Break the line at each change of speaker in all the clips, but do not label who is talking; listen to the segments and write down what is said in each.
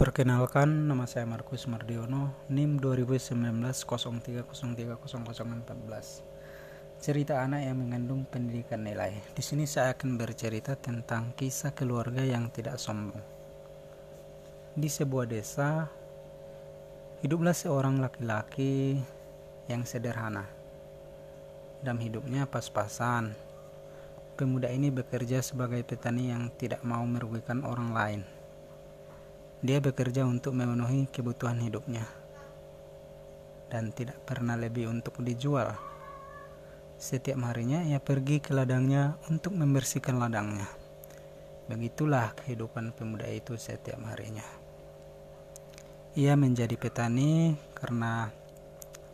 Perkenalkan, nama saya Markus Mardiono, NIM 2019-03030014. Cerita anak yang mengandung pendidikan nilai. Di sini saya akan bercerita tentang kisah keluarga yang tidak sombong. Di sebuah desa, hiduplah seorang laki-laki yang sederhana. Dalam hidupnya pas-pasan. Pemuda ini bekerja sebagai petani yang tidak mau merugikan orang lain dia bekerja untuk memenuhi kebutuhan hidupnya dan tidak pernah lebih untuk dijual. Setiap harinya ia pergi ke ladangnya untuk membersihkan ladangnya. Begitulah kehidupan pemuda itu setiap harinya. Ia menjadi petani karena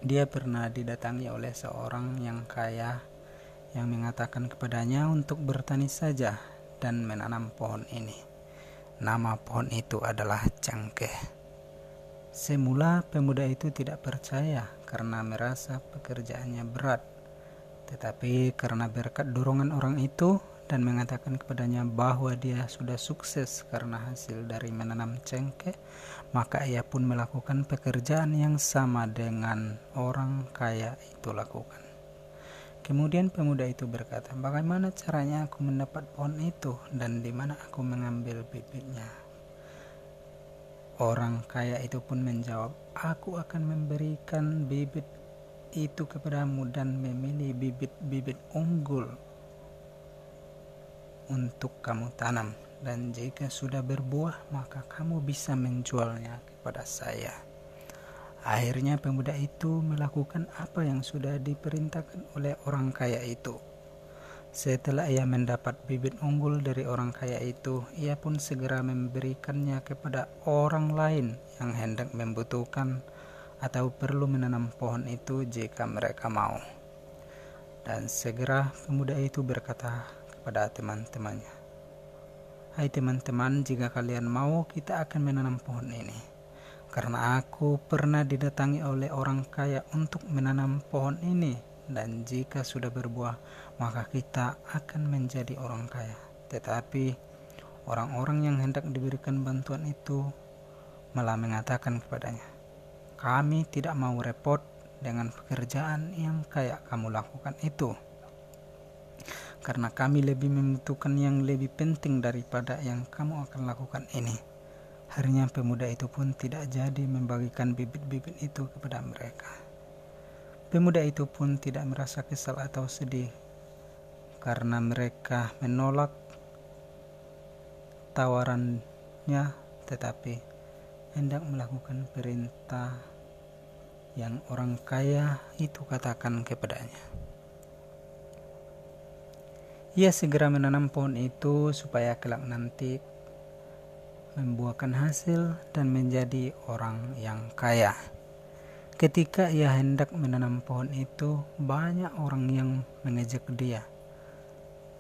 dia pernah didatangi oleh seorang yang kaya yang mengatakan kepadanya untuk bertani saja dan menanam pohon ini. Nama pohon itu adalah cengkeh. Semula pemuda itu tidak percaya karena merasa pekerjaannya berat. Tetapi karena berkat dorongan orang itu dan mengatakan kepadanya bahwa dia sudah sukses karena hasil dari menanam cengkeh, maka ia pun melakukan pekerjaan yang sama dengan orang kaya itu lakukan. Kemudian pemuda itu berkata, "Bagaimana caranya aku mendapat pohon itu dan di mana aku mengambil bibitnya?" Orang kaya itu pun menjawab, "Aku akan memberikan bibit itu kepadamu dan memilih bibit-bibit unggul untuk kamu tanam, dan jika sudah berbuah, maka kamu bisa menjualnya kepada saya." Akhirnya pemuda itu melakukan apa yang sudah diperintahkan oleh orang kaya itu. Setelah ia mendapat bibit unggul dari orang kaya itu, ia pun segera memberikannya kepada orang lain yang hendak membutuhkan atau perlu menanam pohon itu jika mereka mau. Dan segera pemuda itu berkata kepada teman-temannya, "Hai teman-teman, jika kalian mau, kita akan menanam pohon ini." Karena aku pernah didatangi oleh orang kaya untuk menanam pohon ini. Dan jika sudah berbuah maka kita akan menjadi orang kaya. Tetapi orang-orang yang hendak diberikan bantuan itu malah mengatakan kepadanya kami tidak mau repot dengan pekerjaan yang kayak kamu lakukan itu. Karena kami lebih membutuhkan yang lebih penting daripada yang kamu akan lakukan ini Harinya pemuda itu pun tidak jadi membagikan bibit-bibit itu kepada mereka. Pemuda itu pun tidak merasa kesal atau sedih karena mereka menolak tawarannya tetapi hendak melakukan perintah yang orang kaya itu katakan kepadanya. Ia segera menanam pohon itu supaya kelak nanti membuahkan hasil dan menjadi orang yang kaya. Ketika ia hendak menanam pohon itu, banyak orang yang mengejek dia.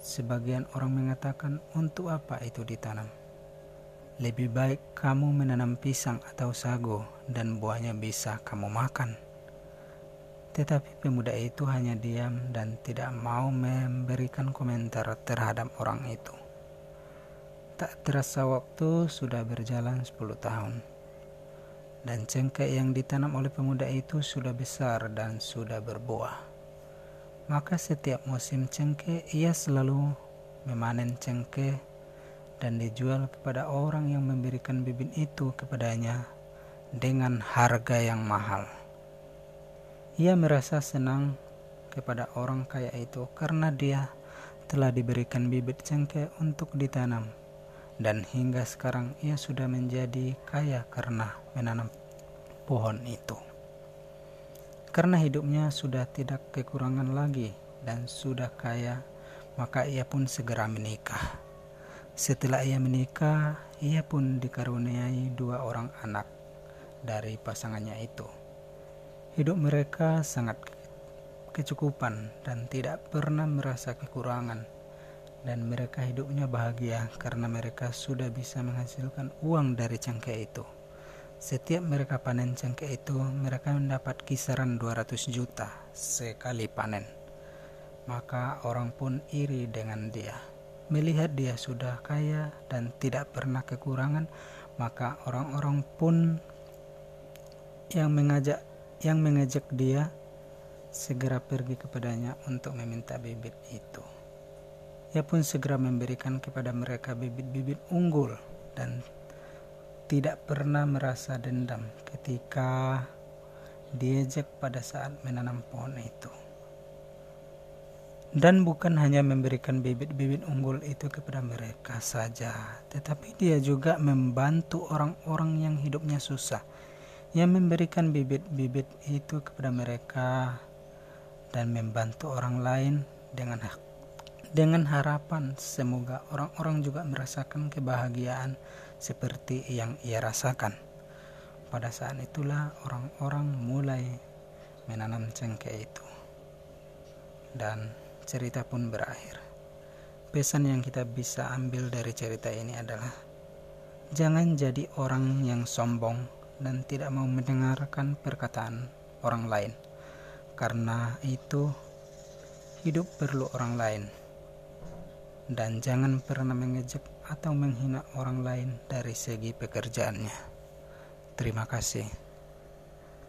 Sebagian orang mengatakan, "Untuk apa itu ditanam? Lebih baik kamu menanam pisang atau sagu, dan buahnya bisa kamu makan." Tetapi pemuda itu hanya diam dan tidak mau memberikan komentar terhadap orang itu. Tak terasa waktu sudah berjalan 10 tahun. Dan cengkeh yang ditanam oleh pemuda itu sudah besar dan sudah berbuah. Maka setiap musim cengkeh ia selalu memanen cengkeh dan dijual kepada orang yang memberikan bibit itu kepadanya dengan harga yang mahal. Ia merasa senang kepada orang kaya itu karena dia telah diberikan bibit cengkeh untuk ditanam dan hingga sekarang ia sudah menjadi kaya karena menanam pohon itu. Karena hidupnya sudah tidak kekurangan lagi dan sudah kaya, maka ia pun segera menikah. Setelah ia menikah, ia pun dikaruniai dua orang anak dari pasangannya itu. Hidup mereka sangat kecukupan dan tidak pernah merasa kekurangan dan mereka hidupnya bahagia karena mereka sudah bisa menghasilkan uang dari cengkeh itu. Setiap mereka panen cengkeh itu, mereka mendapat kisaran 200 juta sekali panen. Maka orang pun iri dengan dia. Melihat dia sudah kaya dan tidak pernah kekurangan, maka orang-orang pun yang mengajak yang mengajak dia segera pergi kepadanya untuk meminta bibit itu. Ia pun segera memberikan kepada mereka bibit-bibit unggul dan tidak pernah merasa dendam ketika diejek pada saat menanam pohon itu. Dan bukan hanya memberikan bibit-bibit unggul itu kepada mereka saja, tetapi dia juga membantu orang-orang yang hidupnya susah. Ia memberikan bibit-bibit itu kepada mereka dan membantu orang lain dengan dengan harapan semoga orang-orang juga merasakan kebahagiaan seperti yang ia rasakan. Pada saat itulah orang-orang mulai menanam cengkeh itu. Dan cerita pun berakhir. Pesan yang kita bisa ambil dari cerita ini adalah jangan jadi orang yang sombong dan tidak mau mendengarkan perkataan orang lain. Karena itu hidup perlu orang lain. Dan jangan pernah mengejek atau menghina orang lain dari segi pekerjaannya. Terima kasih.